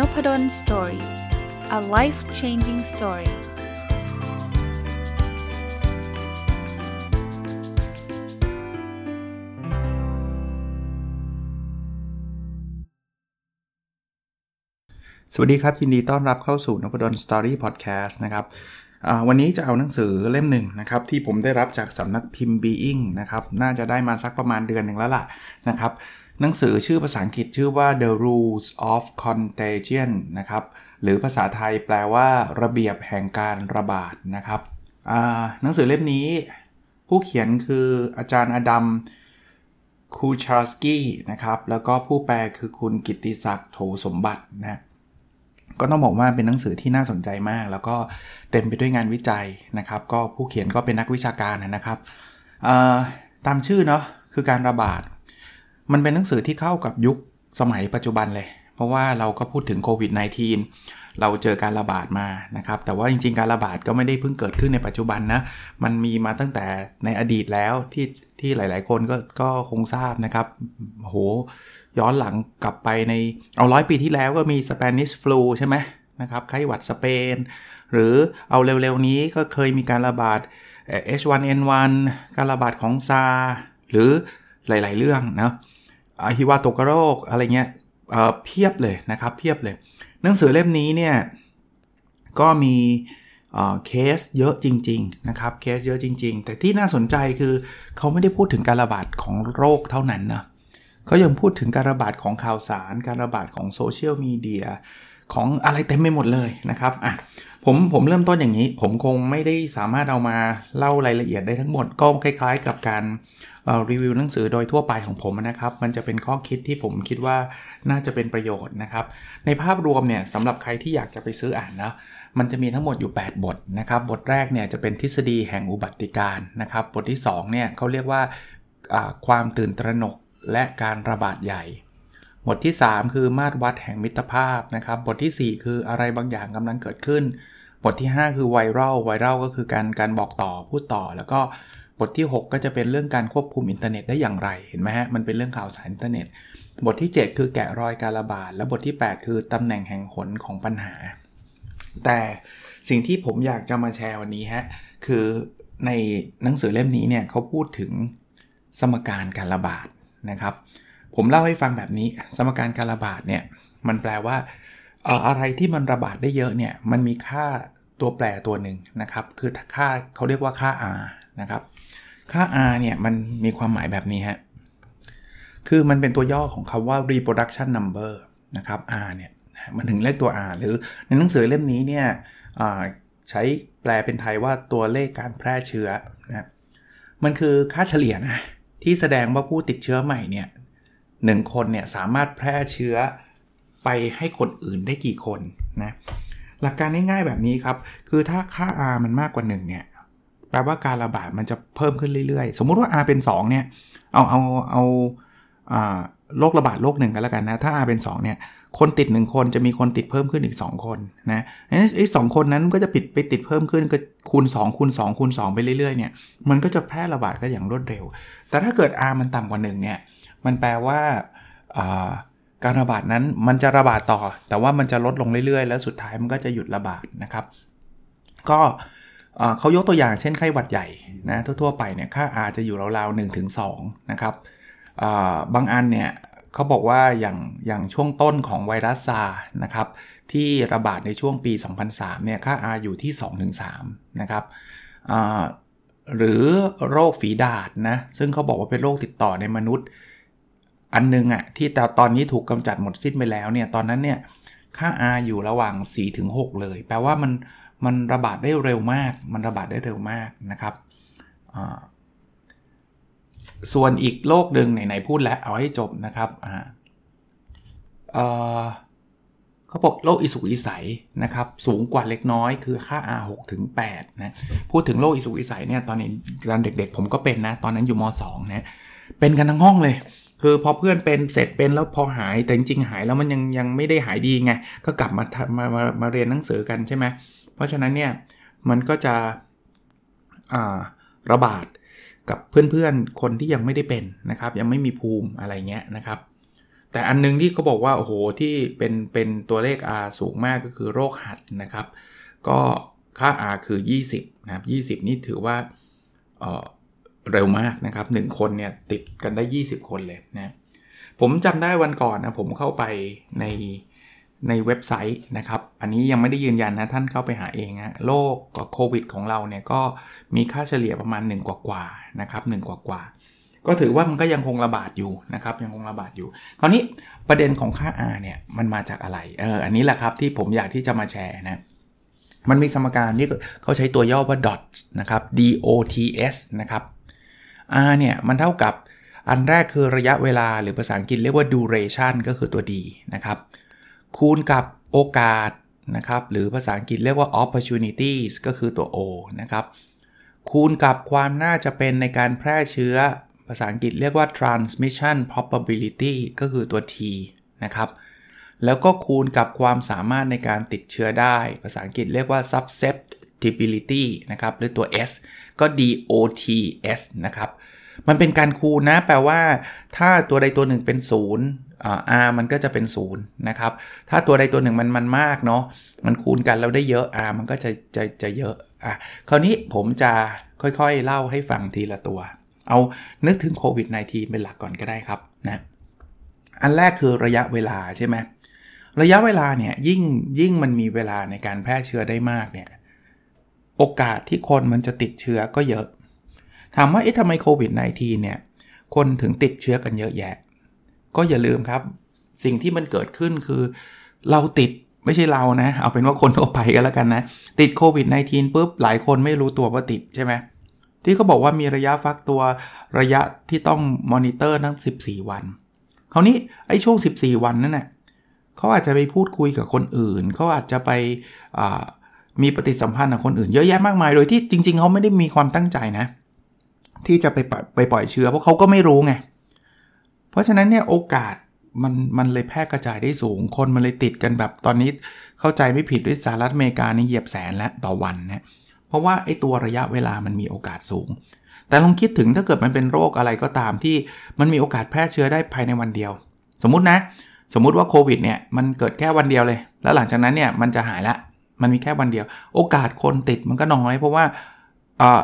Nopadol Story a life changing story สวัสดีครับ ยินดีต้อนรับเข้าสู่นพดลสตอรี่พอดแคสต์นะครับวันนี้จะเอาหนังสือเล่มหนึ่งนะครับที่ผมได้รับจากสำนักพิมพ์ Being นะครับน่าจะได้มาสักประมาณเดือนหนึ่งแล้วล่ะนะครับ หนังสือชื่อภาษาอังกฤษชื่อว่า The Rules of Contagion นะครับ หรือภาษาไทยแปลว่า ระเบียบแห่งการระบาดนะครับหนังสือเล่มนี้ ผู้เขียนคืออาจารย์อดัมคูชาสกี้นะครับ แล้วก็ผู้แปลคือคุณกิติศักดิ์โถสมบัตินะก็ต้องบอกว่าเป็นหนังสือที่น่าสนใจมาก แล้วก็เต็มไปด้วยงานวิจัยนะครับ ก็ผู้เขียนก็เป็นนักวิชาการนะครับตามชื่อเนาะคือการระบาด มันเป็นหนังสือที่เข้ากับยุคสมัยปัจจุบันเลย เพราะว่าเราก็พูดถึงโควิด -19 เราเจอการระบาดมานะครับ แต่ว่าจริงๆ การระบาดก็ไม่ได้เพิ่งเกิดขึ้นในปัจจุบันนะ มันมีมาตั้งแต่ในอดีตแล้วที่ที่หลายๆ คนก็ก็คงทราบนะครับโหย้อนหลังกลับไปในเอาร้อยปีที่แล้วก็มีสเปนิชฟลูใช่ไหมนะครับไข้หวัดสเปน หรือเอาเร็วๆ นี้ก็เคยมีการระบาด H1N1 การระบาดของซาร์สหรือหลาย ๆ เรื่องนะ อหิวาตกโรคอะไรเงี้ยเพียบเลยนะครับเพียบเลย หนังสือเล่มนี้เนี่ยก็มีเคสเยอะจริงๆนะครับเคสเยอะจริง ๆ แต่ที่น่าสนใจคือเขาไม่ได้พูดถึงการระบาดของโรคเท่านั้นนะเขายังพูดถึงการระบาดของข่าวสาร การระบาดของโซเชียลมีเดียของอะไรเต็มไปหมดเลยนะครับอะผมผมเริ่มต้นอย่างนี้ ผมคงไม่ได้สามารถเอามาเล่ารายละเอียดได้ทั้งหมดก็คล้ายๆ กับการรีวิวหนังสือโดยทั่วไปของผมนะครับ มันจะเป็นข้อคิดที่ผมคิดว่าน่าจะเป็นประโยชน์นะครับ ในภาพรวมเนี่ยสำหรับใครที่อยากจะไปซื้ออ่านนะมันจะมีทั้งหมดอยู่ 8 บทนะครับ บทแรกเนี่ยจะเป็นทฤษฎีแห่งอุบัติการนะครับ บทที่2เนี่ยเขาเรียกว่าความตื่นตระหนกและการระบาดใหญ่ บทที่ 3 คือมาตรวัดแห่งมิตรภาพนะครับ บทที่ 4 คืออะไรบางอย่างกำลังเกิดขึ้น บทที่ 5 คือไวรัล ไวรัลก็คือการการบอกต่อพูดต่อ แล้วก็ บทที่ 6 ก็จะเป็นเรื่องการควบคุมอินเทอร์เน็ตได้อย่างไร เห็นไหมฮะ มันเป็นเรื่องข่าวสารอินเทอร์เน็ต บทที่ 7 คือแกะรอยการระบาด และบทที่ 8 คือตำแหน่งแห่งหนของปัญหา แต่สิ่งที่ผมอยากจะมาแชร์วันนี้ฮะ คือในหนังสือเล่มนี้เนี่ยเขาพูดถึงสมการการระบาดนะครับ ผมเล่าให้ฟังแบบนี้ สมการการระบาดเนี่ยมันแปลว่าอะไรที่มันระบาดได้เยอะเนี่ยมันมีค่าตัวแปรตัวหนึ่งนะครับ คือค่าเขาเรียกว่าค่า r นะครับค่า r เนี่ยมันมีความหมายแบบนี้ฮะคือมันเป็นตัวย่อของคำว่า reproduction number นะครับ r เนี่ยมันถึงเลขตัว r หรือในหนังสือเล่มนี้เนี่ยใช้แปลเป็นไทยว่าตัวเลขการแพร่เชื้อนะมันคือค่าเฉลี่ยนะที่แสดงว่าผู้ติดเชื้อใหม่เนี่ยหนึ่งคนเนี่ยสามารถแพร่เชื้อไปให้คนอื่นได้กี่คนนะหลักการง่ายๆแบบนี้ครับ คือถ้าค่า r มันมากกว่า1เนี่ย แปลว่าการระบาดมันจะเพิ่มขึ้นเรื่อยๆ สมมุติว่า R เป็น 2 เนี่ย เอาเอาเอาโรคระบาดโรคหนึ่งกันแล้วกันนะ ถ้า R เป็น 2 เนี่ย คนติด 1 คนจะมีคนติดเพิ่มขึ้นอีก 2 คนนะไอ้สองคนนั้นก็จะปิดไปติดเพิ่มขึ้นก็คูณ2คูณ2คูณ2ไปเรื่อยๆ เนี่ย มันก็จะแพร่ระบาดก็อย่างรวดเร็ว แต่ถ้าเกิด R มันต่ำกว่า1เนี่ย มันแปลว่าการระบาดนั้นมันจะระบาดต่อ แต่ว่ามันจะลดลงเรื่อยๆ แล้วสุดท้ายมันก็จะหยุดระบาดนะครับ ก็ เขายกตัวอย่างเช่นไข้หวัดใหญ่นะทั่วๆไปเนี่ยค่า R จะอยู่ราวๆ1ถึง2นะครับบางอันเนี่ยเขาบอกว่าอย่างอย่างช่วงต้นของไวรัสซานะครับที่ระบาดในช่วงปี 2003เนี่ยค่า R อยู่ที่2-3ถึงนะครับหรือโรคฝีดาษนะซึ่งเขาบอกว่าเป็นโรคติดต่อในมนุษย์ อันนึงอะ่ะที่แต่ตอนนี้ถูกกำจัดหมดสิ้นไปแล้วเนี่ยตอนนั้นเนี่ยค่า R อยู่ระหว่าง4-6เลย แปลว่ามัน มันระบาดได้เร็วมาก มันระบาดได้เร็วมากนะครับ ส่วนอีกโรคหนึ่งไหนๆพูดแล้วเอาให้จบนะครับเขาบอกโรคอิสุกอิสัยนะครับ สูงกว่าเล็กน้อยคือค่า R6 ถึง8นะพูดถึงโรคอิสุกอิสัยเนี่ยตอนนี้ตอนเด็กๆ ผมก็เป็นนะ ตอนนั้นอยู่ม 2 นะเป็นกันทั้งห้องเลย คือพอเพื่อนเป็นเสร็จเป็นแล้วพอหายแต่จริงๆหายแล้วมันยังยังไม่ได้หายดีไง ก็กลับมามามามาเรียนหนังสือกันใช่ไหม ราะฉะนั้นเนี่ยมันก็จะระบาดกับเพื่อนๆ คนที่ยังไม่ได้เป็นนะครับ ยังไม่มีภูมิอะไรเงี้ยนะครับ แต่อันนึงที่เขาบอกว่าโอ้โหที่เป็นเป็นตัวเลข R สูงมากก็คือโรคหัดนะครับ ก็ค่า R คือ 20นะครับ20 นี่ถือว่าเเร็วมากนะครับ 1 คนเนี่ยติดกันได้ 20 คนเลยนะผมจำได้วันก่อนนะผมเข้าไปใน ในเว็บไซต์นะครับ อันนี้ยังไม่ได้ยืนยันนะท่านเข้าไปหาเองนะโรคกับโควิดของเราเนี่ยก็มีค่าเฉลี่ยประมาณ 1 กว่ากว่านะครับ1กว่ากว่า ก็ถือว่ามันก็ยังคงระบาดอยู่นะครับยังคงระบาดอยู่ คราวนี้ประเด็นของค่า R เนี่ยมันมาจากอะไร เอออันนี้แหละครับที่ผมอยากที่จะมาแชร์นะ มันมีสมการที่เขาใช้ตัวย่อว่า dots นะครับ dots นะครับ R เนี่ยมันเท่ากับอันแรกคือระยะเวลาหรือภาษาอังกฤษเรียกว่า duration ก็คือตัว D นะครับ คูณกับโอกาสนะครับหรือภาษาอังกฤษเรียกว่า opportunities ก็คือตัว O นะครับคูณกับความน่าจะเป็นในการแพร่เชื้อ ภาษาอังกฤษเรียกว่า transmission probability ก็คือตัว T นะครับแล้วก็คูณกับความสามารถในการติดเชื้อได้ ภาษาอังกฤษเรียกว่า susceptibility นะครับหรือตัว S ก็ DOTS นะครับมันเป็นการคูณนะ แปลว่า ถ้าตัวใดตัวหนึ่งเป็น 0 R มันก็จะเป็น0นะครับถ้าตัวใดตัวหนึ่งมันมันมากเนาะมันคูณกันแล้วได้เยอะ R มันก็จะจะจะเยอะอะคราวนี้ผมจะค่อยๆ เล่าให้ฟังทีละตัว เอานึกถึงโควิด -19 เป็นหลักก่อนก็ได้ครับนะอันแรกคือระยะเวลาใช่ไหมระยะเวลาเนี่ยยิ่งยิ่งมันมีเวลาในการแพร่เชื้อได้มากเนี่ยโอกาสที่คนมันจะติดเชื้อก็เยอะ ถามว่าเอ๊ะทำไมโควิด -19 เนี่ยคนถึงติดเชื้อกันเยอะแยะ ก็อย่าลืมครับ สิ่งที่มันเกิดขึ้นคือ เราติดไม่ใช่เรานะ เอาเป็นว่าคนทั่วไปกันแล้วกันนะ ติดโควิด -19 ปุ๊บ หลายคนไม่รู้ตัวว่าติดใช่ไหมที่เขาบอกว่ามีระยะฟักตัวระยะที่ต้องมอนิเตอร์ทั้ง 14 วัน คราวนี้ไอ้ช่วง 14 วันนั่นน่ะเขาอาจจะไปพูดคุยกับคนอื่น เขาอาจจะไปมีปฏิสัมพันธ์กับคนอื่นเยอะแยะมากมาย โดยที่จริง ๆ เขาไม่ได้มีความตั้งใจนะ ที่จะไปไปปล่อยเชื้อเพราะเขาก็ไม่รู้ไงเพราะฉะนั้นเนี่ยโอกาสมันมันเลยแพร่กระจายได้สูง คนมันเลยติดกันแบบตอนนี้เข้าใจไม่ผิดด้วยสหรัฐอเมริกานี่เหยียบแสนแล้วต่อวันนะเพราะว่าไอ้ตัวระยะเวลามันมีโอกาสสูง แต่ลองคิดถึงถ้าเกิดมันเป็นโรคอะไรก็ตามที่มันมีโอกาสแพร่เชื้อได้ภายในวันเดียว สมมตินะ สมมุติว่าโควิดเนี่ยมันเกิดแค่วันเดียวเลย แล้วหลังจากนั้นเนี่ยมันจะหายละ มันมีแค่วันเดียว โอกาสคนติดมันก็น้อย เพราะว่า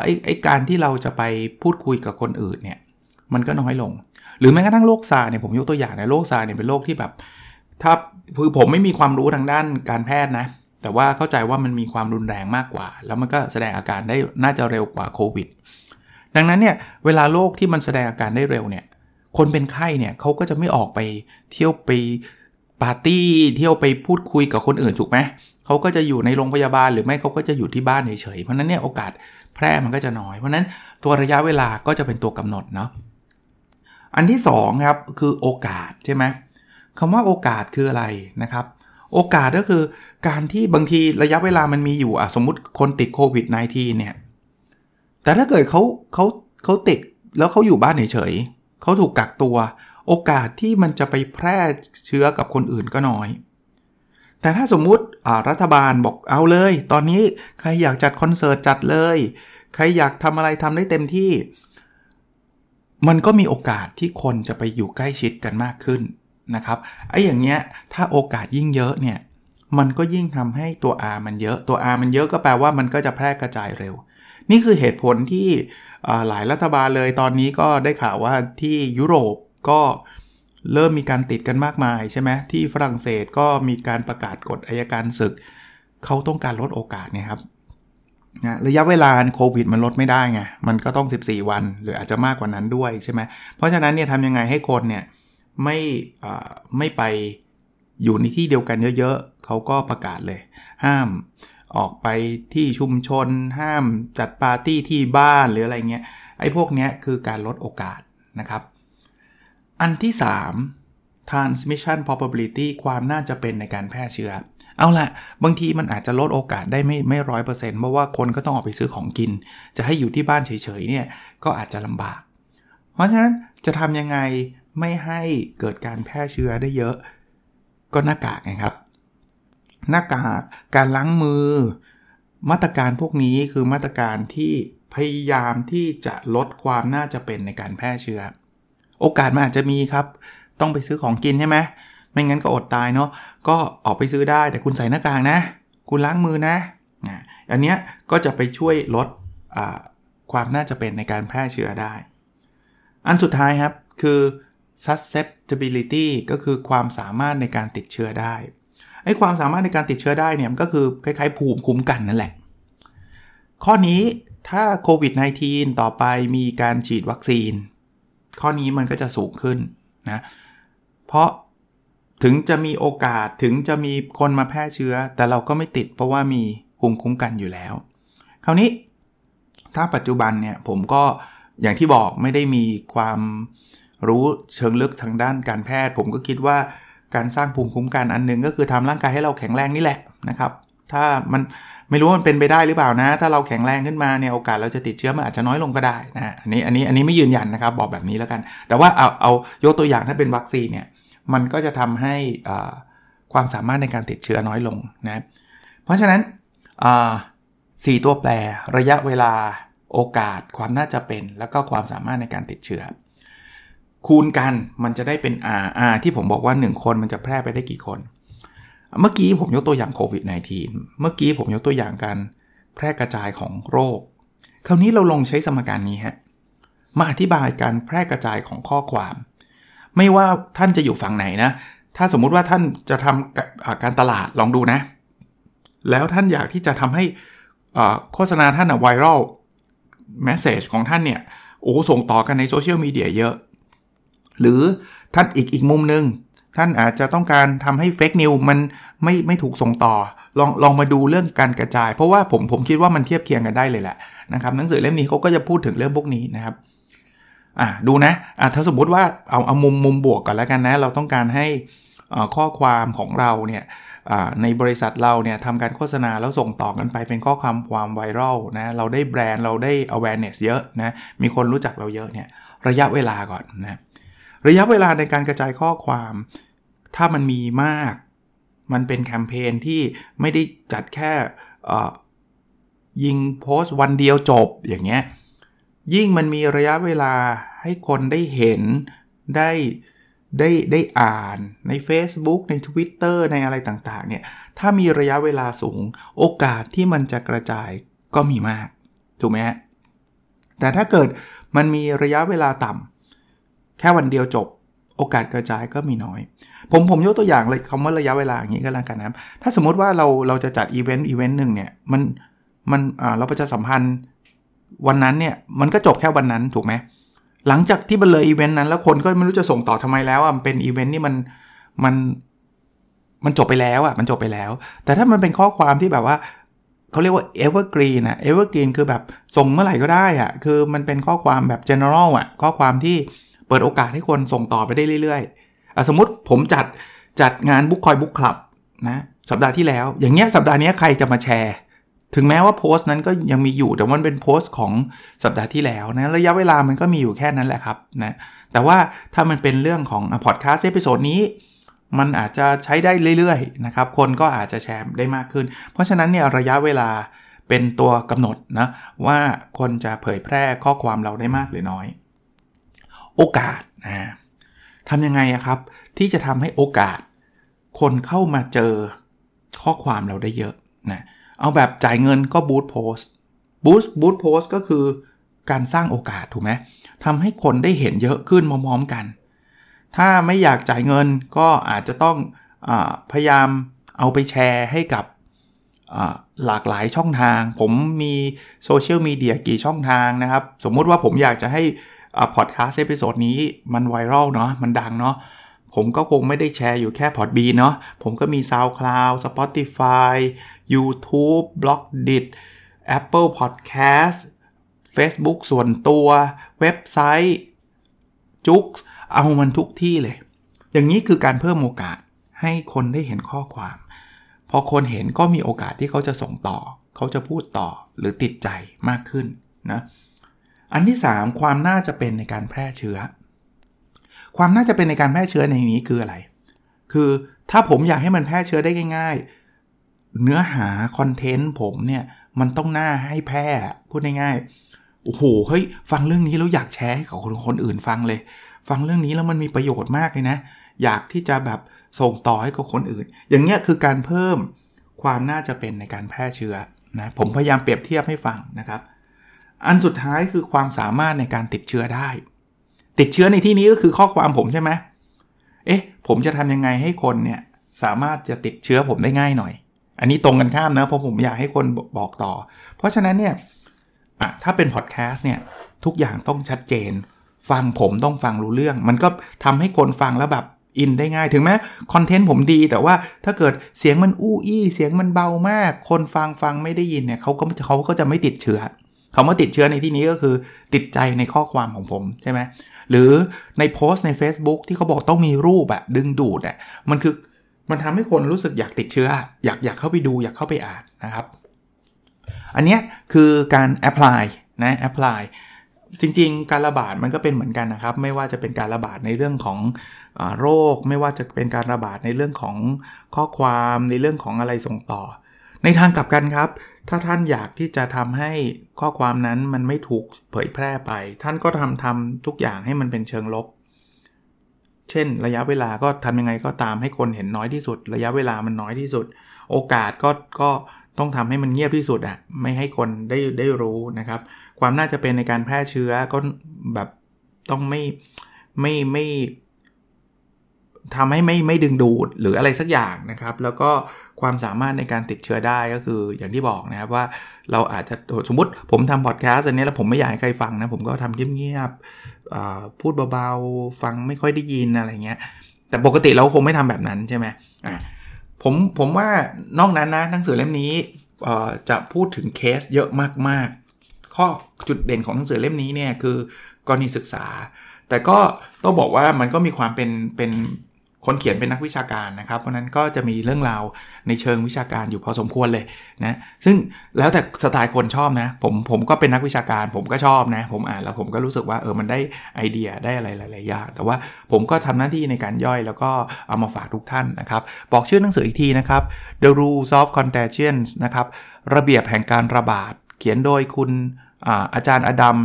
ไอ้ไอ้การที่เราจะไปพูดคุยกับคนอื่นเนี่ยมันก็น้อยลง หรือแม้กระทั่งโรคซาเนี่ยผมยกตัวอย่างนะโรคซาเนี่ยเป็นโรคที่แบบ ถ้าคือผมไม่มีความรู้ทางด้านการแพทย์นะ แต่ว่าเข้าใจว่ามันมีความรุนแรงมากกว่า แล้วมันก็แสดงอาการได้น่าจะเร็วกว่าโควิด ดังนั้นเนี่ยเวลาโรคที่มันแสดงอาการได้เร็วเนี่ยคนเป็นไข้เนี่ยเขาก็จะไม่ออกไปเที่ยวไปปาร์ตี้เที่ยวไปพูดคุยกับคนอื่นถูกไหมเขาก็จะอยู่ในโรงพยาบาลหรือไม่เขาก็จะอยู่ที่บ้านเฉยๆเพราะนั้นเนี่ยโอกาสแพร่มันก็จะน้อย เพราะนั้นตัวระยะเวลาก็จะเป็นตัวกำหนดเนาะ อันที่2ครับคือโอกาสใช่ไหมคำว่าโอกาสคืออะไรนะครับ โอกาสก็คือการที่บางทีระยะเวลามันมีอยู่อะสมมุติคนติดโควิด -19 เนี่ย แต่ถ้าเกิดเขาเขาเขาติดแล้วเขาอยู่บ้านเฉยๆเขาถูกกักตัว โอกาสที่มันจะไปแพร่เชื้อกับคนอื่นก็น้อย แต่ถ้าสมมุติรัฐบาลบอกเอาเลย ตอนนี้ใครอยากจัดคอนเสิร์ตจัดเลย ใครอยากทำอะไรทำได้เต็มที่ มันก็มีโอกาสที่คนจะไปอยู่ใกล้ชิดกันมากขึ้นนะครับไอ้อย่างเงี้ยถ้าโอกาสยิ่งเยอะเนี่ยมันก็ยิ่งทำให้ตัว R มันเยอะตัว R มันเยอะก็แปลว่ามันก็จะแพร่กระจายเร็ว นี่คือเหตุผลที่หลายรัฐบาลเลยตอนนี้ก็ได้ข่าวว่าที่ยุโรปก็เริ่มมีการติดกันมากมายใช่ไหมที่ฝรั่งเศสก็มีการประกาศกฎอายการศึก เขาต้องการลดโอกาสเนี่ยครับ นะระยะเวลาโควิดมันลดไม่ได้ไง มันก็ต้อง 14 วัน หรืออาจจะมากกว่านั้นด้วยใช่ไหมเพราะฉะนั้นเนี่ยทำยังไงให้คนเนี่ยไม่ไม่ไปอยู่ในที่เดียวกันเยอะๆ เขาก็ประกาศเลย ห้ามออกไปที่ชุมชน ห้ามจัดปาร์ตี้ที่บ้านหรืออะไรเงี้ยไอ้พวกเนี้ยคือการลดโอกาสนะครับ อันที่ 3 transmission probability ความน่าจะเป็นในการแพร่เชื้อ เอาละบางทีมันอาจจะลดโอกาสได้ไม่ไม่ร้อยเปอร์เซ็นต์เพราะว่าคนก็ต้องออกไปซื้อของกิน จะให้อยู่ที่บ้านเฉยๆเนี่ยก็อาจจะลำบาก เพราะฉะนั้นจะทำยังไงไม่ให้เกิดการแพร่เชื้อได้เยอะ ก็หน้ากากไงครับ หน้ากากการล้างมือ มาตรการพวกนี้คือมาตรการที่พยายามที่จะลดความน่าจะเป็นในการแพร่เชื้อ โอกาสมันอาจจะมีครับ ต้องไปซื้อของกินใช่ไหม ไม่งั้นก็อดตายเนาะก็ออกไปซื้อได้แต่คุณใส่หน้ากากนะ คุณล้างมือนะอันนี้ก็จะไปช่วยลดความน่าจะเป็นในการแพร่เชื้อได้ อันสุดท้ายครับคือ susceptibility ก็คือความสามารถในการติดเชื้อได้ไอ้ความสามารถในการติดเชื้อได้เนี่ยก็คือคล้ายๆภูมิคุ้มกันนั่นแหละ ข้อนี้ถ้าโควิด -19 ต่อไปมีการฉีดวัคซีน ข้อนี้มันก็จะสูงขึ้นนะ เพราะ ถึงจะมีโอกาสถึงจะมีคนมาแพร่เชื้อ แต่เราก็ไม่ติดเพราะว่ามีภูมิคุ้มกันอยู่แล้ว คราวนี้ถ้าปัจจุบันเนี่ยผมก็อย่างที่บอกไม่ได้มีความรู้เชิงลึกทางด้านการแพทย์ ผมก็คิดว่าการสร้างภูมิคุ้มกันอันนึง ก็คือทำร่างกายให้เราแข็งแรงนี่แหละนะครับ ถ้ามันไม่รู้ว่ามันเป็นไปได้หรือเปล่านะ ถ้าเราแข็งแรงขึ้นมาเนี่ยโอกาสเราจะติดเชื้อมันอาจจะน้อยลงก็ได้นะอันนี้อันนี้อันนี้ไม่ยืนยันนะครับบอกแบบนี้แล้วกัน แต่ว่าเอาเอายกตัวอย่างถ้าเป็นวัคซีนเนี่ย มันก็จะทำให้ความสามารถในการติดเชื้อน้อยลงนะเพราะฉะนั้นสี่ตัวแปรระยะเวลาโอกาส ความน่าจะเป็น แล้วก็ความสามารถในการติดเชื้อ คูณกันมันจะได้เป็น R R ที่ผมบอกว่า 1 คนมันจะแพร่ไปได้กี่คน เมื่อกี้ผมยกตัวอย่างโควิด -19 เมื่อกี้ผมยกตัวอย่างการแพร่กระจายของโรค คราวนี้เราลงใช้สมการนี้ฮะมาอธิบายการแพร่กระจายของข้อความ ไม่ว่าท่านจะอยู่ฝั่งไหนนะ ถ้าสมมุติว่าท่านจะทำการตลาดลองดูนะ แล้วท่านอยากที่จะทำให้โฆษณาท่านอะ viral message ของท่านเนี่ยโอ้ส่งต่อกันในโซเชียลมีเดียเยอะ หรือท่านอีกอีกมุมหนึ่งท่านอาจจะต้องการทำให้ fake news มันไม่ไม่ถูกส่งต่อ ลองลองมาดูเรื่องการกระจาย เพราะว่าผมผมคิดว่ามันเทียบเคียงกันได้เลยแหละนะครับหนังสือเล่มนี้เขาก็จะพูดถึงเรื่องพวกนี้นะครับ อ่าดูนะอ่าถ้าสมมุติว่าเอาเอามุมมุมบวกก่อนแล้วกันนะ เราต้องการให้ข้อความของเราเนี่ยในบริษัทเราเนี่ยทำการโฆษณาแล้วส่งต่อกันไปเป็นข้อความความไวรัลนะเราได้แบรนด์เราได้ awareness เยอะนะมีคนรู้จักเราเยอะเนี่ยระยะเวลาก่อนนะระยะเวลาในการกระจายข้อความ ถ้ามันมีมาก มันเป็นแคมเปญที่ไม่ได้จัดแค่ยิงโพสต์วันเดียวจบอย่างเงี้ย ยิ่งมันมีระยะเวลาให้คนได้เห็นได้ได้ได้อ่านใน Facebook ใน Twitter ในอะไรต่างๆเนี่ยถ้ามีระยะเวลาสูงโอกาสที่มันจะกระจายก็มีมาก ถูกไหมฮะแต่ถ้าเกิดมันมีระยะเวลาต่ำแค่วันเดียวจบ โอกาสกระจายก็มีน้อย ผมผมยกตัวอย่างเลยคำว่าระยะเวลาอย่างนี้ก็แล้วกันนะถ้าสมมติว่าเราเราจะจัดอีเวนต์อีเวนต์หนึ่งเนี่ยมันมันเราประชาสัมพันธ์ วันนั้นเนี่ยมันก็จบแค่วันนั้นถูกไหมหลังจากที่มันเลยอีเวนต์นั้นแล้วคนก็ไม่รู้จะส่งต่อทำไมแล้วอะเป็นอีเวนต์นี่มันมันมันจบไปแล้วอะมันจบไปแล้ว แต่ถ้ามันเป็นข้อความที่แบบว่าเขาเรียกว่า evergreen นะ evergreen คือแบบส่งเมื่อไหร่ก็ได้อะคือมันเป็นข้อความแบบ general อะข้อความที่เปิดโอกาสให้คนส่งต่อไปได้เรื่อยๆสมมติผมจัดจัดงาน book คอย book club นะสัปดาห์ที่แล้ว อย่างเงี้ยสัปดาห์นี้ใครจะมาแชร์ ถึงแม้ว่าโพสต์นั้นก็ยังมีอยู่แต่มันเป็นโพสต์ของสัปดาห์ที่แล้วนะระยะเวลามันก็มีอยู่แค่นั้นแหละครับนะแต่ว่าถ้ามันเป็นเรื่องของพอดแคสต์ episode นี้ มันอาจจะใช้ได้เรื่อยๆนะครับคนก็อาจจะแชร์ได้มากขึ้น เพราะฉะนั้นเนี่ยระยะเวลาเป็นตัวกำหนดนะว่าคนจะเผยแพร่ข้อความเราได้มากหรือน้อย โอกาสนะทำยังไงครับ ที่จะทำให้โอกาส คนเข้ามาเจอข้อความเราได้เยอะนะ เอาแบบจ่ายเงินก็บูตโพสบูตบูตโพสก็คือการสร้างโอกาสถูกไหมทำให้คนได้เห็นเยอะขึ้นมอมๆกัน ถ้าไม่อยากจ่ายเงินก็อาจจะต้องอพยายามเอาไปแชร์ให้กับหลากหลายช่องทาง ผมมีโซเชียลมีเดียกี่ช่องทางนะครับ สมมุติว่าผมอยากจะให้พอดแคสต์ episode นี้มันไวรัลเนาะมันดังเนาะผมก็คงไม่ได้แชร์อยู่แค่ Podbean เนาะผมก็มี SoundCloud Spotify YouTube b l o g d i t Apple Podcast Facebook ส่วนตัวเว็บไซต์จุกเอามันทุกที่เลย อย่างนี้คือการเพิ่มโอกาสให้คนได้เห็นข้อความ พอคนเห็นก็มีโอกาสที่เขาจะส่งต่อ เขาจะพูดต่อหรือติดใจมากขึ้นนะอันที่ 3 ความน่าจะเป็นในการแพร่เชื้อ ความน่าจะเป็นในการแพร่เชื้อในนี้คืออะไร คือถ้าผมอยากให้มันแพร่เชื้อได้ง่าย เนื้อหาคอนเทนต์ผมเนี่ย มันต้องน่าให้แพร่พูดง่ายๆโอ้โหเฮ้ยฟังเรื่องนี้แล้วอยากแชร์ให้กับคนคนอื่นฟังเลย ฟังเรื่องนี้แล้วมันมีประโยชน์มากเลยนะ อยากที่จะแบบส่งต่อให้กับคนอื่น อย่างเงี้ยคือการเพิ่มความน่าจะเป็นในการแพร่เชื้อนะผมพยายามเปรียบเทียบให้ฟังนะครับ อันสุดท้ายคือความสามารถในการติดเชื้อได้ ติดเชื้อในที่นี้ก็คือข้อความผมใช่ไหมเอ๊ะผมจะทำยังไงให้คนเนี่ยสามารถจะติดเชื้อผมได้ง่ายหน่อย อันนี้ตรงกันข้ามนะเพราะผมอยากให้คนบอกต่อ เพราะฉะนั้นเนี่ยอะถ้าเป็นพอดแคสต์เนี่ยทุกอย่างต้องชัดเจน ฟังผมต้องฟังรู้เรื่อง มันก็ทำให้คนฟังแล้วแบบอินได้ง่ายถึงแม้คอนเทนต์ผมดีแต่ว่าถ้าเกิดเสียงมันอู้อี้ เสียงมันเบามาก คนฟังฟังไม่ได้ยินเนี่ยเขาก็เขาก็จะไม่ติดเชื้อคำว่าติดเชื้อในที่นี้ก็คือติดใจในข้อความของผมใช่ไหมหรือในโพสต์ใน Facebook ที่เขาบอกต้องมีรูปอะดึงดูดอะมันคือ มันทำให้คนรู้สึกอยากติดเชื้อ อยากอยากเข้าไปดูอยากเข้าไปอ่านนะครับ อันนี้คือการแอพพลายนะแอพพลายจริงๆ การระบาดมันก็เป็นเหมือนกันนะครับ ไม่ว่าจะเป็นการระบาดในเรื่องของอโรค ไม่ว่าจะเป็นการระบาดในเรื่องของข้อความในเรื่องของอะไรส่งต่อ ในทางกลับกันครับ ถ้าท่านอยากที่จะทำให้ข้อความนั้นมันไม่ถูกเผยแพร่ไป ท่านก็ทำทำทุกอย่างให้มันเป็นเชิงลบ เช่น ระยะเวลาก็ทำยังไงก็ตามให้คนเห็นน้อยที่สุด ระยะเวลามันน้อยที่สุด โอกาสก็ก็ต้องทำให้มันเงียบที่สุดอะ่ะไม่ให้คนได้ได้รู้นะครับ ความน่าจะเป็นในการแพร่เชื้อก็แบบต้องไม่ไม่ไม่ทำให้ไม่ไม่ดึงดูดหรืออะไรสักอย่างนะครับ แล้วก็ความสามารถในการติดเชื้อได้ก็คืออย่างที่บอกนะครับว่าเราอาจจะสมมติผมทำพอดแคสต์อันนี้แล้วผมไม่อยากให้ใครฟังนะ ผมก็ทำเงียบๆ พูดเบาๆ ฟังไม่ค่อยได้ยินอะไรเงี้ย แต่ปกติเราคงไม่ทำแบบนั้นใช่ไหมอ่าผมผมว่านอกนั้นนะหนังสือเล่มนี้จะพูดถึงเคสเยอะมากๆ ข้อจุดเด่นของหนังสือเล่มนี้เนี่ยคือกรณีศึกษา แต่ก็ต้องบอกว่ามันก็มีความเป็นเป็น คนเขียนเป็นนักวิชาการนะครับ เพราะนั้นก็จะมีเรื่องราวในเชิงวิชาการอยู่พอสมควรเลยนะ ซึ่งแล้วแต่สไตล์คนชอบนะ ผมผมก็เป็นนักวิชาการ ผมก็ชอบนะ ผมอ่านแล้วผมก็รู้สึกว่าเออมันได้ไอเดียได้อะไรหลายๆอย่างแต่ว่าผมก็ทำหน้าที่ในการย่อยแล้วก็เอามาฝากทุกท่านนะครับ บอกชื่อหนังสืออีกทีนะครับ The Rules of Contagion นะครับ ระเบียบแห่งการระบาด เขียนโดยคุณอาอาจารย์อดัม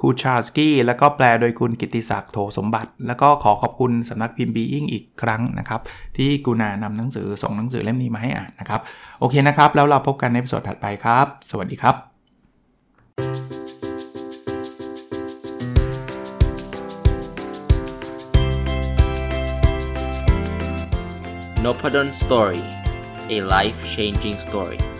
คูชาสกี้แล้วก็แปลโดยคุณกิติศักดิ์โถสมบัติ แล้วก็ขอขอบคุณสำนักพิมพ์บีอิงอีกครั้งนะครับ ที่กูนานำหนังสือส่งหนังสือเล่มนี้มาให้อ่านนะครับ โอเคนะครับ แล้วเราพบกันในสดถัดไปครับ สวัสดีครับ n o p a d o n Story a life changing story